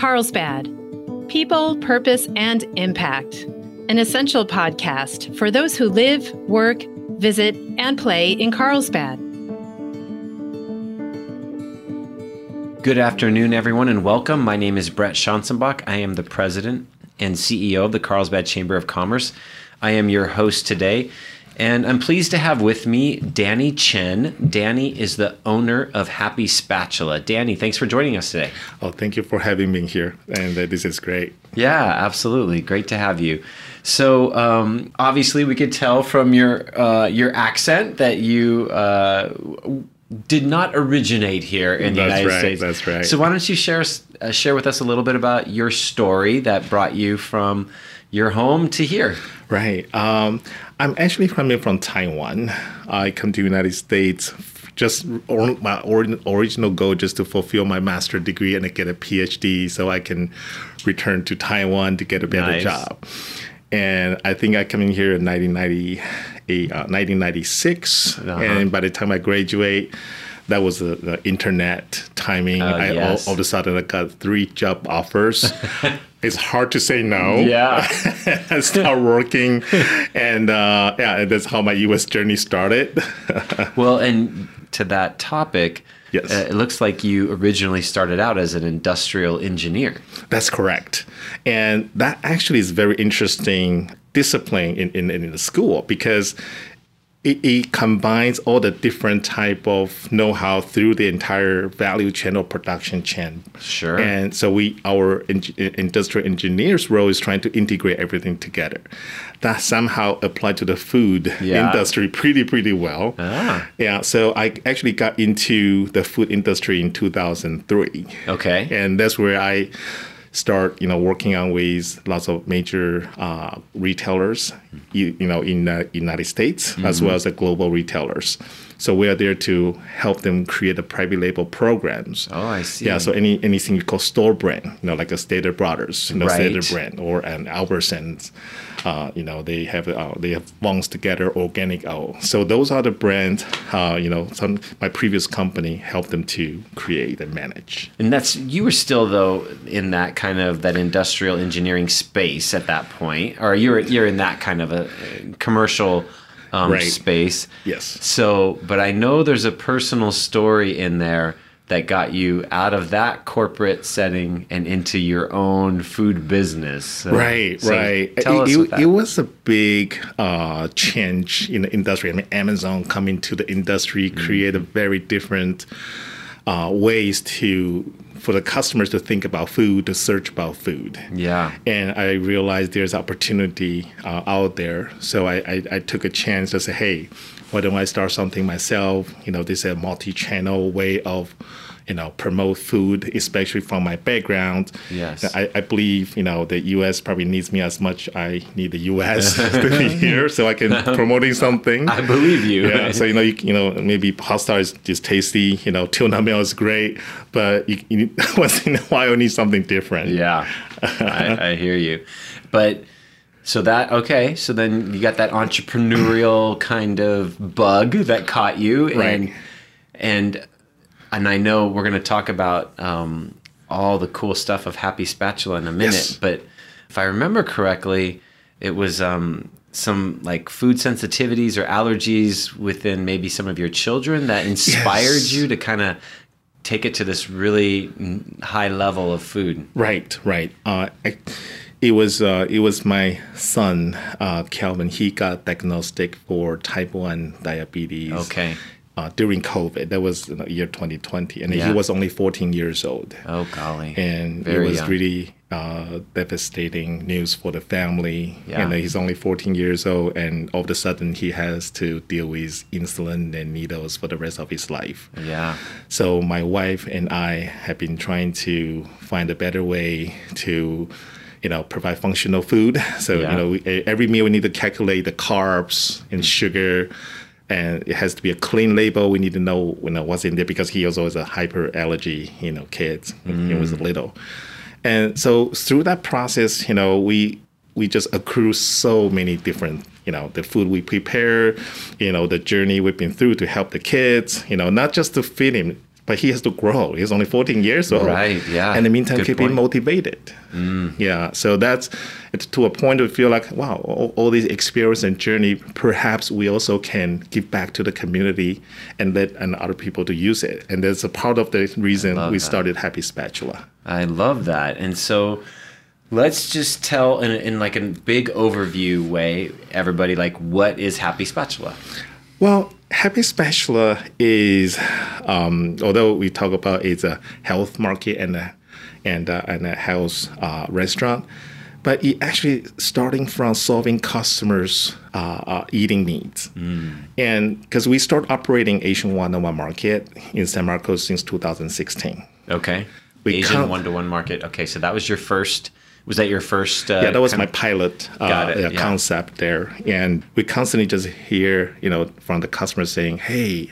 Carlsbad People, Purpose, and Impact, an essential podcast for those who live, work, visit, and play in Carlsbad. Good afternoon, everyone, and welcome. My name is Brett Schanzenbach. I am the president and CEO of the Carlsbad Chamber of Commerce. I am your host today. And I'm pleased to have with me Danny Chen. Danny is the owner of Happy Spatula. Danny, thanks for joining us today. Oh, thank you for having me here. And uh, this is great. Yeah, absolutely. Great to have you. So um, obviously, we could tell from your uh, your accent that you uh, did not originate here in the that's United right, States. That's right. So why don't you share uh, share with us a little bit about your story that brought you from your home to here? Right. Um, I'm actually coming from Taiwan. I come to the United States just or, my or, original goal just to fulfill my master degree and get a PhD so I can return to Taiwan to get a better Nice. job. And I think I came in here in 1998, uh, 1996. Uh-huh. And by the time I graduate, that was the, the internet timing. Oh, I yes. all, all of a sudden I got three job offers. it's hard to say no. Yeah. I start working, and uh, yeah, that's how my U.S. journey started. Well, and to that topic, Yes. uh, it looks like you originally started out as an industrial engineer. that's correct, and that actually is very interesting discipline in in, in the school because. It, it combines all the different type of know-how through the entire value chain or production chain. Sure. And so we, our en- industrial engineers role is trying to integrate everything together. That somehow applied to the food Yeah. industry pretty, pretty well. Ah. Yeah, so I actually got into the food industry in 2003. Okay. And that's where I start, you know, working on with lots of major uh, retailers, you, you know, in the United States Mm-hmm. as well as the global retailers. So we are there to help them create the private label programs. Oh, I see. Yeah, so any anything you call store brand, you know, like a Stater Brothers, you know, Right. Stater brand, or an Albertsons, uh, you know, they have uh, they have Bongs Together, Organic Owl. So those are the brands, uh, you know, some my previous company helped them to create and manage. And that's you were still though in that kind of that industrial engineering space at that point, or you're you're in that kind of a uh, commercial um, Right. space. Yes. So, but I know there's a personal story in there that got you out of that corporate setting and into your own food business. So- Right, so right. Tell it, us it, that- it was a big uh, change in the industry. I mean, Amazon coming to the industry Mm. created very different uh, ways to for the customers to think about food, to search about food. Yeah. And I realized there's opportunity uh, out there, so I, I, I took a chance to say, hey, why don't I start something myself? You know, this is a multi-channel way of you know promote food especially from my background Yes. I, I believe you know the us probably needs me as much i need the us to be here so i can promoting something I believe you. yeah so you know you, you know maybe pasta is just tasty you know tuna meal is great but you, you once in a while you need something different Yeah, I, I hear you. But so that okay, so then you got that entrepreneurial kind of bug that caught you, and Right. and and I know we're going to talk about um, all the cool stuff of Happy Spatula in a minute. Yes. But if I remember correctly, it was um, some like food sensitivities or allergies within maybe some of your children that inspired Yes. you to kind of take it to this really high level of food. Right, right. Uh, I, it was uh, it was my son uh, Calvin. He got diagnosed for type one diabetes. Okay. Uh, during COVID, that was in the year 2020, and Yeah. he was only 14 years old. Oh golly. and Very it was young. really uh, devastating news for the family. Yeah. And he's only 14 years old, and all of a sudden he has to deal with insulin and needles for the rest of his life. Yeah. So my wife and I have been trying to find a better way to, you know, provide functional food. So Yeah. you know, we, every meal we need to calculate the carbs and sugar. And it has to be a clean label. We need to know, you know what's in there because he was always a hyper allergy, you know, kids when he was mm. little. And so through that process, you know, we we just accrue so many different, you know, the food we prepare, you know, the journey we've been through to help the kids, you know, not just to feed him, but he has to grow. He's only 14 years old. Right, yeah. In the meantime, Good keep point. him motivated. Mm. Yeah. So that's it's to a point we feel like, wow, all, all these experience and journey, perhaps we also can give back to the community and let and other people to use it. And that's a part of the reason we that. started Happy Spatula. I love that. And so let's just tell in, in like a big overview way, everybody, like what is Happy Spatula? Well, Happy Spatula is, um, although we talk about it's a health market and a, and a, and a health uh, restaurant, but it actually starting from solving customers' uh, uh, eating needs. And because we start operating Asian one-on-one market in San Marcos since 2016. Okay. We Asian one to one market. Okay. So that was your first, was that your first? Uh, yeah, that was my pilot uh, it, yeah. concept there. And we constantly just hear, you know, from the customers saying, "Hey,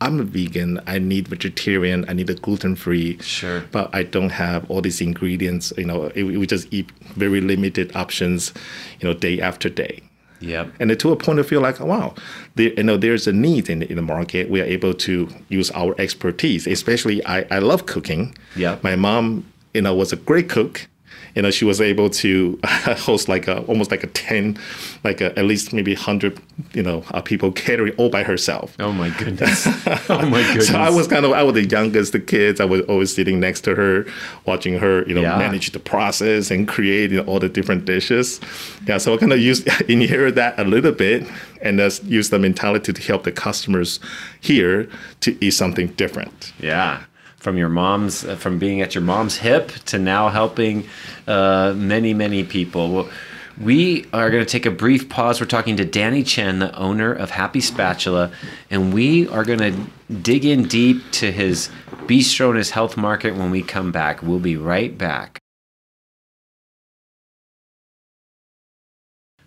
I'm a vegan. I need vegetarian. I need a gluten free. Sure. But I don't have all these ingredients. You know, it- we just eat very limited options. You know, day after day." Yep. and to a point of feel like wow there, you know there's a need in, in the market we are able to use our expertise especially i, I love cooking Yeah. my mom you know was a great cook you know she was able to host like a almost like a 10 like a, at least maybe 100 you know uh, people catering all by herself Oh my goodness. oh my goodness. so I was kind of I was the youngest of the kids. I was always sitting next to her, watching her, you know, Yeah. manage the process and create you know, all the different dishes. Yeah, so I kind of used inherit that a little bit, and just use the mentality to help the customers here to eat something different. Yeah. From your mom's, uh, from being at your mom's hip to now helping uh, many, many people. We are going to take a brief pause. We're talking to Danny Chen, the owner of Happy Spatula, and we are going to dig in deep to his bistro and his health market when we come back. We'll be right back.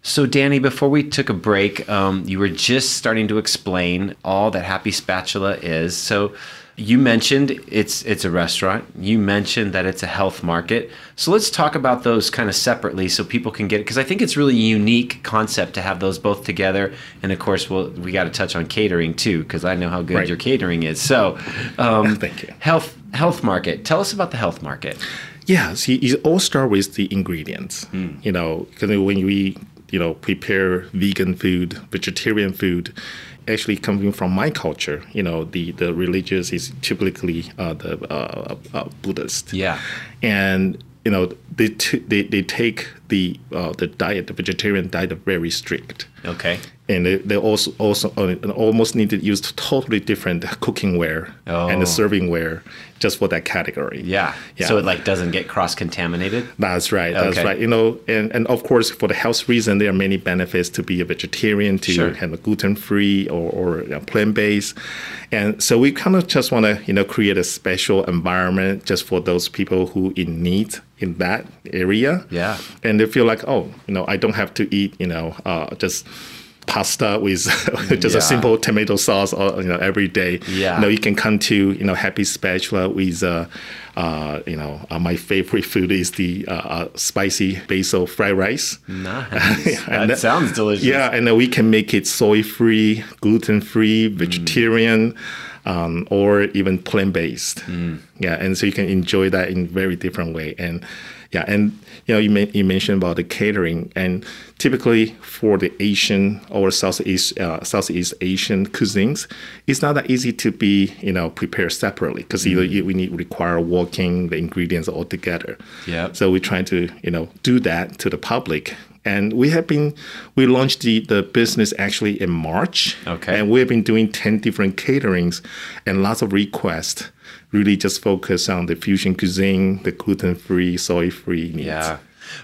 So, Danny, before we took a break, um, you were just starting to explain all that Happy Spatula is. So, you mentioned it's it's a restaurant. You mentioned that it's a health market. So let's talk about those kind of separately, so people can get it. Because I think it's really a unique concept to have those both together. And of course, we'll, we got to touch on catering too, because I know how good Right. your catering is. So, um, Thank you. Health health market. Tell us about the health market. Yeah, see, it all starts with the ingredients. You know, because when we, you know, prepare vegan food, vegetarian food, actually coming from my culture, you know, the the religious is typically uh, the uh, uh, Buddhist. Yeah. and you know they t- they they take the uh, the diet, the vegetarian diet, are very strict Okay. and they, they also also uh, almost need to use totally different cooking ware Oh. and the serving ware just for that category. Yeah. Yeah. So it like doesn't get cross contaminated. That's right. That's Okay. right. You know, and, and of course, for the health reason, there are many benefits to be a vegetarian, to Sure. have a gluten free or, or you know, plant based. And so we kind of just want to, you know, create a special environment just for those people who in need in that area. Yeah. And they feel like, oh, you know, I don't have to eat, you know, uh, just pasta with just Yeah. a simple tomato sauce or, you know every day Yeah. you know you can come to you know happy spatula with uh, uh, you know uh, my favorite food is the uh, uh, spicy basil fried rice Nice. And that sounds delicious. yeah and then we can make it soy free gluten free vegetarian um, or even plant based yeah and so you can enjoy that in very different way. And yeah and you know you, may, you mentioned about the catering. And typically for the asian or southeast uh, southeast asian cuisines it's not that easy to be you know prepared separately because either you, we need require walking the ingredients all together. Yeah. so we're trying to you know do that to the public and we have been we launched the, the business actually in march Okay. and we have been doing 10 different caterings and lots of requests really just focus on the fusion cuisine the gluten-free soy-free needs Yeah.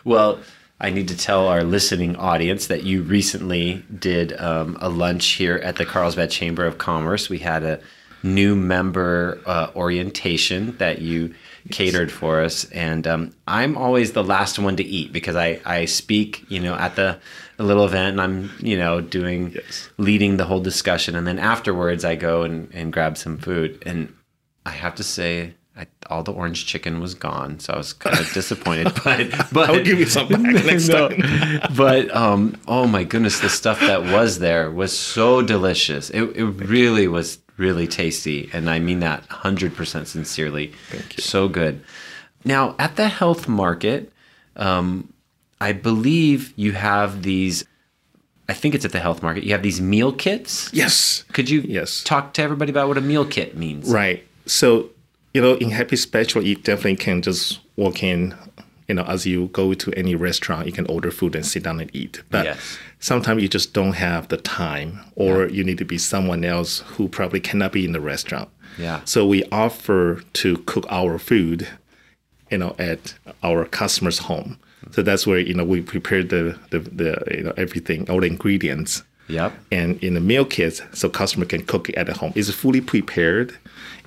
Well, I need to tell our listening audience that you recently did um, a lunch here at the Carlsbad Chamber of Commerce. We had a new member uh, orientation that you catered for us, and um, I'm always the last one to eat because I I speak, you know, at the a little event and I'm, you know, doing Yes. leading the whole discussion, and then afterwards I go and, and grab some food, and I have to say. I, all the orange chicken was gone, so I was kind of disappointed. But but I'll give you some back next No. time. but um, oh my goodness, the stuff that was there was so delicious. It, it really was really tasty, and I mean that hundred percent sincerely. Thank you. So good. Now at the health market, um, I believe you have these. I think it's at the health market. You have these meal kits. Yes. Could you Yes. talk to everybody about what a meal kit means? Right. So, you know, in Happy Spatula, you definitely can just walk in, you know, as you go to any restaurant, you can order food and sit down and eat. But Yes. sometimes you just don't have the time, or you need to be someone else who probably cannot be in the restaurant. Yeah. So we offer to cook our food, you know, at our customer's home. So that's where you know we prepare the the, the you know everything, all the ingredients Yep. and in the meal kits so customer can cook it at home it's fully prepared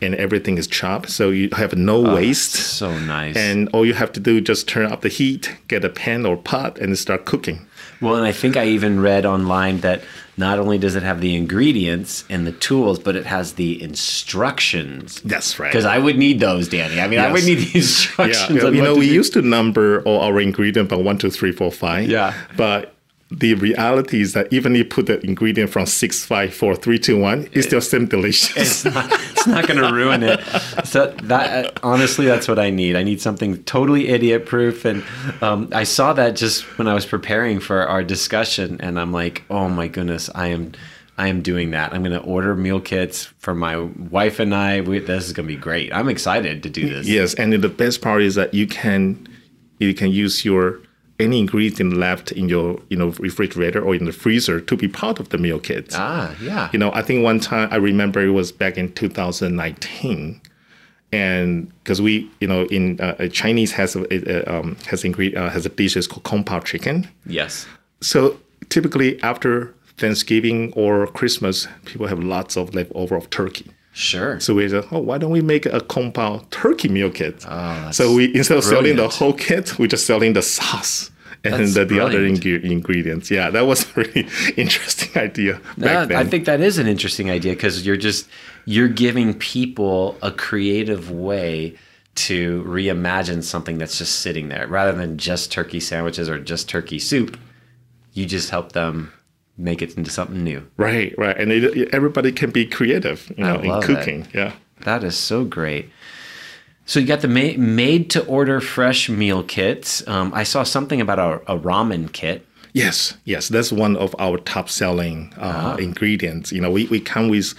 and everything is chopped so you have no ah, waste So nice. and all you have to do is just turn up the heat get a pan or pot and start cooking Well, and I think I even read online that not only does it have the ingredients and the tools, but it has the instructions. that's right Because I would need those, Danny. I mean, I would need the instructions. yeah, you know we do. used to number all our ingredients by one two three four five Yeah. but the reality is that even if you put the ingredient from six five four three two one it's still same delicious it's not, it's not going to ruin it. So that honestly, that's what I need. I need something totally idiot proof. And um, I saw that just when I was preparing for our discussion, and I'm like, oh my goodness, I am. I am doing that. I'm going to order meal kits for my wife and I. We, this is going to be great. I'm excited to do this. Yes, and the best part is that you can you can use your any ingredient left in your you know refrigerator or in the freezer to be part of the meal kit. Ah, yeah. You know, I think one time I remember it was back in 2019, and because we you know in uh, Chinese has a, a um, has ingre- uh, has a dish is called kung pao chicken. yes. So typically after Thanksgiving or Christmas, people have lots of leftover of turkey. Sure. So we said, oh, why don't we make a kung pao turkey meal kit? Oh, so we instead of selling the whole kit, we're just selling the sauce and That's the, the other brilliant. ingre- ingredients. Yeah, that was a really interesting idea then. I think that is an interesting idea because you're just you're giving people a creative way to reimagine something that's just sitting there rather than just turkey sandwiches or just turkey soup. You just help them make it into something new. right, right, and it, everybody can be creative, you know, in cooking. Yeah. That is so great. So you got the ma- made to order fresh meal kits. Um, I saw something about a, a ramen kit. Yes, yes, that's one of our top selling uh, ingredients. You know, we, we come with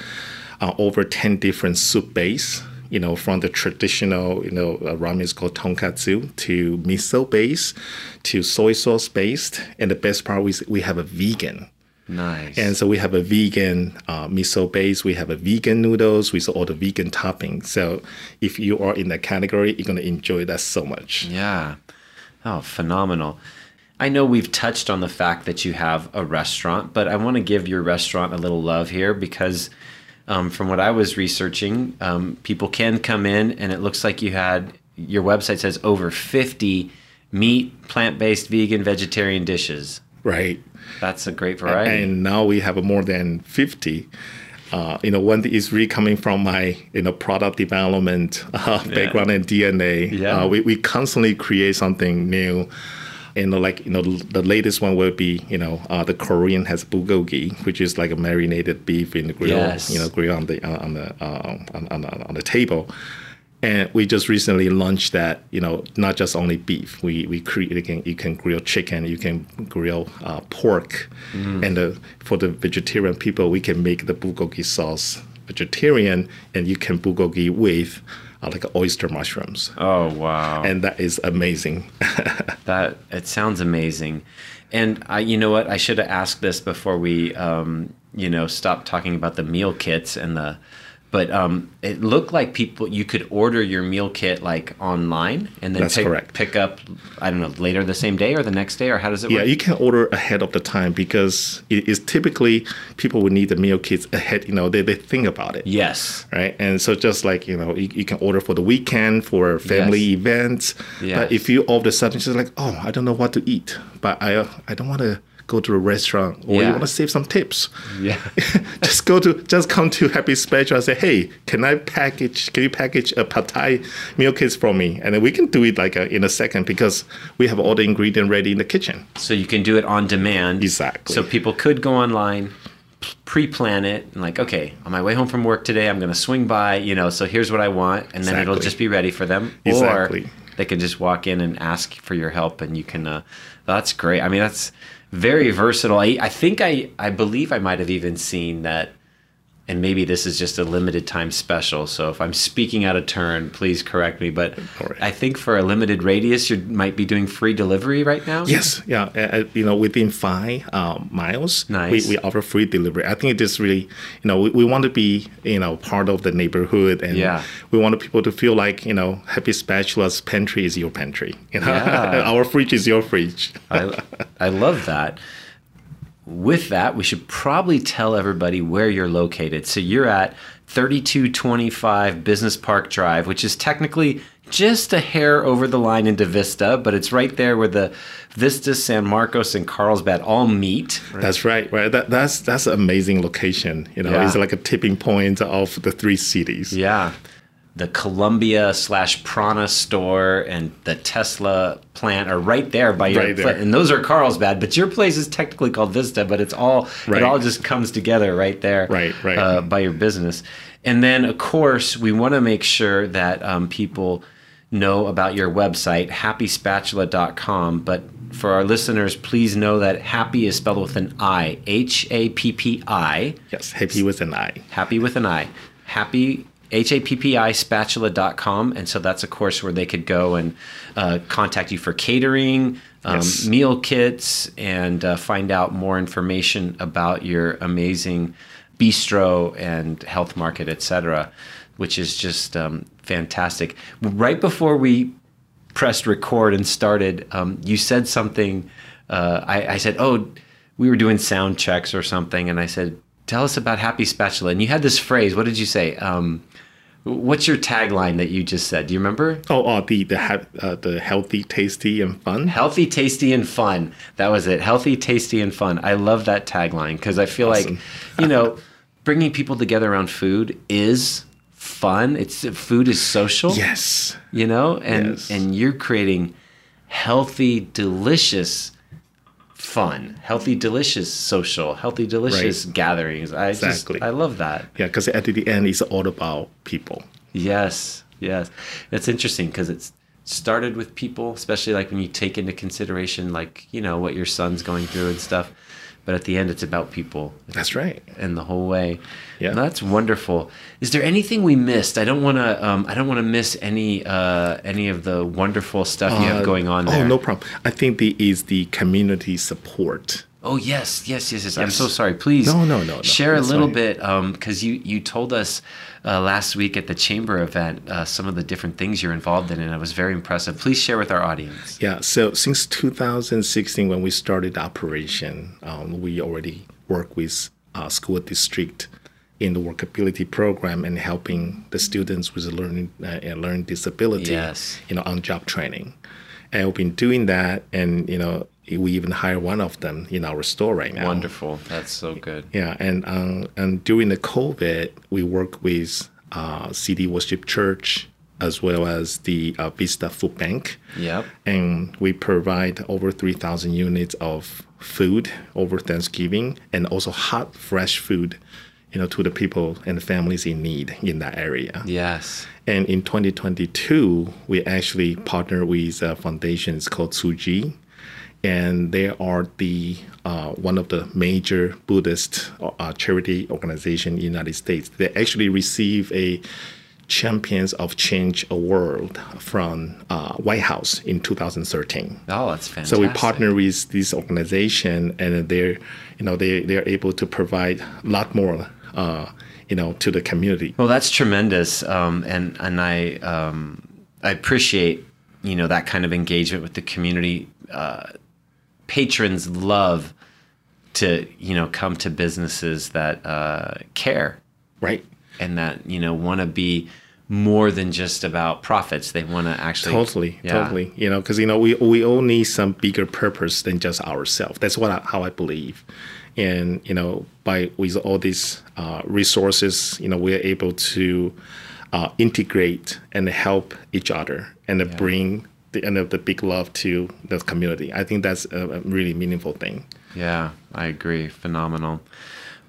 uh, over 10 different soup base, you know, from the traditional, you know, uh, ramen is called tonkotsu to miso base to soy sauce based. And the best part is we have a vegan. Nice. And so we have a vegan uh, miso base, we have a vegan noodles with all the vegan toppings. So if you are in that category, you're going to enjoy that so much. Yeah. Oh, phenomenal. I know we've touched on the fact that you have a restaurant, but I want to give your restaurant a little love here because um, from what I was researching, um, people can come in and it looks like you had your website says over 50 meat, plant based, vegan, vegetarian dishes. Right. That's a great variety. and now we have more than 50 uh, you know one is really coming from my you know product development uh, background and dna Yeah. uh, we, we constantly create something new and like you know the latest one will be you know uh, the korean has bulgogi which is like a marinated beef in the grill Yes. you know grill on the uh, on the uh, on, on, on the table and we just recently launched that, you know, not just only beef. We we create you can you can grill chicken, you can grill uh, pork, and the, for the vegetarian people, we can make the bulgogi sauce vegetarian, and you can bulgogi with uh, like oyster mushrooms, oh, wow. and that is amazing. That it sounds amazing, and I, you know what? I should have asked this before we, um, you know, stopped talking about the meal kits and the. But um, it looked like people you could order your meal kit like online and then That's pick, correct. pick up. I don't know later the same day or the next day or how does it Yeah, work? Yeah you can order ahead of the time because it is typically people would need the meal kits ahead. You know, they, they think about it. yes. right? And so just like you know, you, you can order for the weekend for family Yes. events. Yes. But if you all of a sudden just like, oh, I don't know what to eat, but I I don't want to go to a restaurant or you want to save some tips. Yeah. just go to just come to Happy Spatula and say, hey, can I package? Can you package a pad thai meal kits for me? And then we can do it like uh in a second because we have all the ingredient ready in the kitchen. So you can do it on demand. Exactly. So people could go online, pre-plan it and like okay on my way home from work today i'm going to swing by you know so here's what i want and then it'll just be ready for them Exactly. or they can just walk in and ask for your help and you can uh, that's great i mean that's very versatile i, I think i i believe i might have even seen that and maybe this is just a limited time special so if i'm speaking out of turn please correct me but right. i think for a limited radius you might be doing free delivery right now Yes, yeah, uh, uh, you know, within five um, miles, Nice. we, we offer free delivery. I think it is really, you know, we, we want to be, you know, part of the neighborhood, and Yeah. we want people to feel like, you know, Happy Spatula's pantry is your pantry. You know, Yeah. our fridge is your fridge. I, I love that. With that, we should probably tell everybody where you're located. So you're at 3225 Business Park Drive, which is technically just a hair over the line into Vista, but it's right there where the Vista, San Marcos, and Carlsbad all meet. That's right, right. That, that's that's an amazing location. You know, Yeah. it's like a tipping point of the three cities. Yeah. The Columbia slash Prana store and the Tesla plant are right there by your Right there. and those are Carlsbad, but your place is technically called Vista, but it's all Right. it all just comes together right there, Right, right. Uh, by your business. And then, of course, we want to make sure that um, people know about your website, happyspatula.com. But for our listeners, please know that happy is spelled with an I, H A P P I Yes, happy with an I. happy with an I, happy H-A-P-P-I spatula.com. And so that's a course where they could go and uh, contact you for catering, um, Yes. meal kits, and uh, find out more information about your amazing bistro and health market, etc., which is just um, fantastic. Right before we pressed record and started, um, you said something. Uh, I, I said, "Oh, we were doing sound checks or something," and I said, "Tell us about Happy Spatula." And you had this phrase. What did you say? Um, what's your tagline that you just said? Do you remember? Oh, oh the the ha- uh, the healthy, tasty, and fun. Healthy, tasty, and fun. That was it. Healthy, tasty, and fun. I love that tagline because I feel Awesome. like, you know, bringing people together around food is fun. It's food is social. Yes. you know and Yes. and you're creating healthy delicious fun healthy delicious social healthy delicious gatherings. I Exactly. just i love that. Yeah, because at the end, it's all about people. yes yes. It's interesting because it's started with people especially like when you take into consideration like you know what your son's going through and stuff but at the end it's about people That's right. and the whole way. Yeah. that's wonderful. Is there anything we missed? I don't want to. Um, I don't want to miss any uh, any of the wonderful stuff you have Uh, going on there. Oh, no problem. I think the is the community support. Oh yes, yes, yes, yes. I'm so sorry. Please, No, no, no, no. Share a little bit because you you told us uh, last week at the chamber event uh, some of the different things you're involved in, and it was very impressive. Please share with our audience. Yeah. So since 2016, when we started operation, um, we already work with uh, school district in the workability program and helping the students with learning uh, and learning disability. Yes. You know, on job training, and we've been doing that, and you know, we even hire one of them in our store right now. Wonderful. That's so good. Yeah, and um, and during the COVID, we work with uh, City Worship Church as well as the uh, Vista Food Bank, Yep. and we provide over three thousand units of food over Thanksgiving, and also hot, fresh food, you know, to the people and families in need in that area. Yes. And in 2022, we actually partner with a foundation it's called Tzu Chi, and they are the uh, one of the major Buddhist uh, charity organization in the United States. They actually receive a Champions of Change award from uh, White House in 2013. Oh, that's fantastic. So we partner with this organization, and they're, you know, they they are able to provide a lot more, uh, you know, to the community. Well, that's tremendous, um, and and I um, I appreciate you know that kind of engagement with the community. Uh, patrons love to you know come to businesses that uh, care Right. and that you know want to be more than just about profits. They want to actually Totally, Yeah. totally. You know, because you know we we all need some bigger purpose than just ourselves. That's what I, how I believe. And you know, by with all these uh, resources, you know, we're able to uh, integrate and help each other and bring the end of the big love to the community. I think that's a, really meaningful thing. Yeah, I agree. Phenomenal.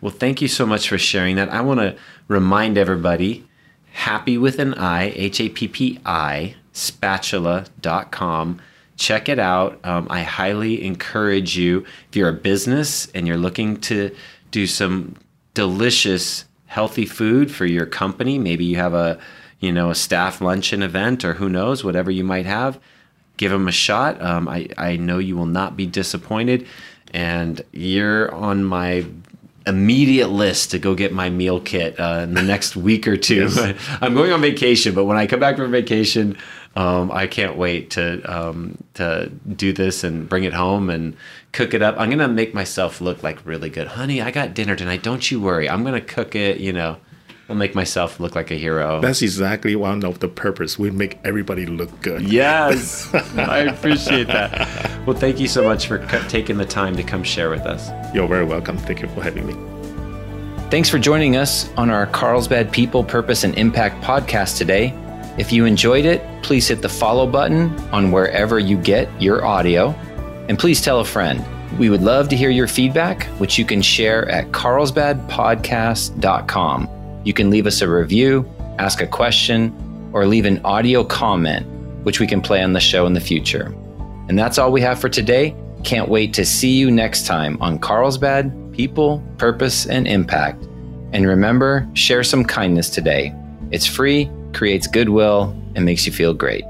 Well, thank you so much for sharing that. I want to remind everybody happy with an I, H A P P I, spatula.com. Check it out. Um, I highly encourage you, if you're a business and you're looking to do some delicious, healthy food for your company, maybe you have a you know a staff luncheon event or who knows whatever you might have give them a shot um, I, I know you will not be disappointed and you're on my immediate list to go get my meal kit uh, in the next week or two. Yes. I'm going on vacation, but when I come back from vacation, um, I can't wait to um, to do this and bring it home and cook it up. I'm gonna make myself look like really good, honey. I got dinner tonight. Don't you worry. I'm gonna cook it. You know. I'll make myself look like a hero. That's exactly one of the purpose. We make everybody look good. Yes, I appreciate that. Well, thank you so much for taking the time to come share with us. You're very welcome. Thank you for having me. Thanks for joining us on our Carlsbad People, Purpose, and Impact podcast today. If you enjoyed it, please hit the follow button on wherever you get your audio. And please tell a friend. We would love to hear your feedback, which you can share at carlsbadpodcast.com. You can leave us a review, ask a question, or leave an audio comment, which we can play on the show in the future. And that's all we have for today. Can't wait to see you next time on Carlsbad People, Purpose, and Impact. And remember, share some kindness today. It's free, creates goodwill, and makes you feel great.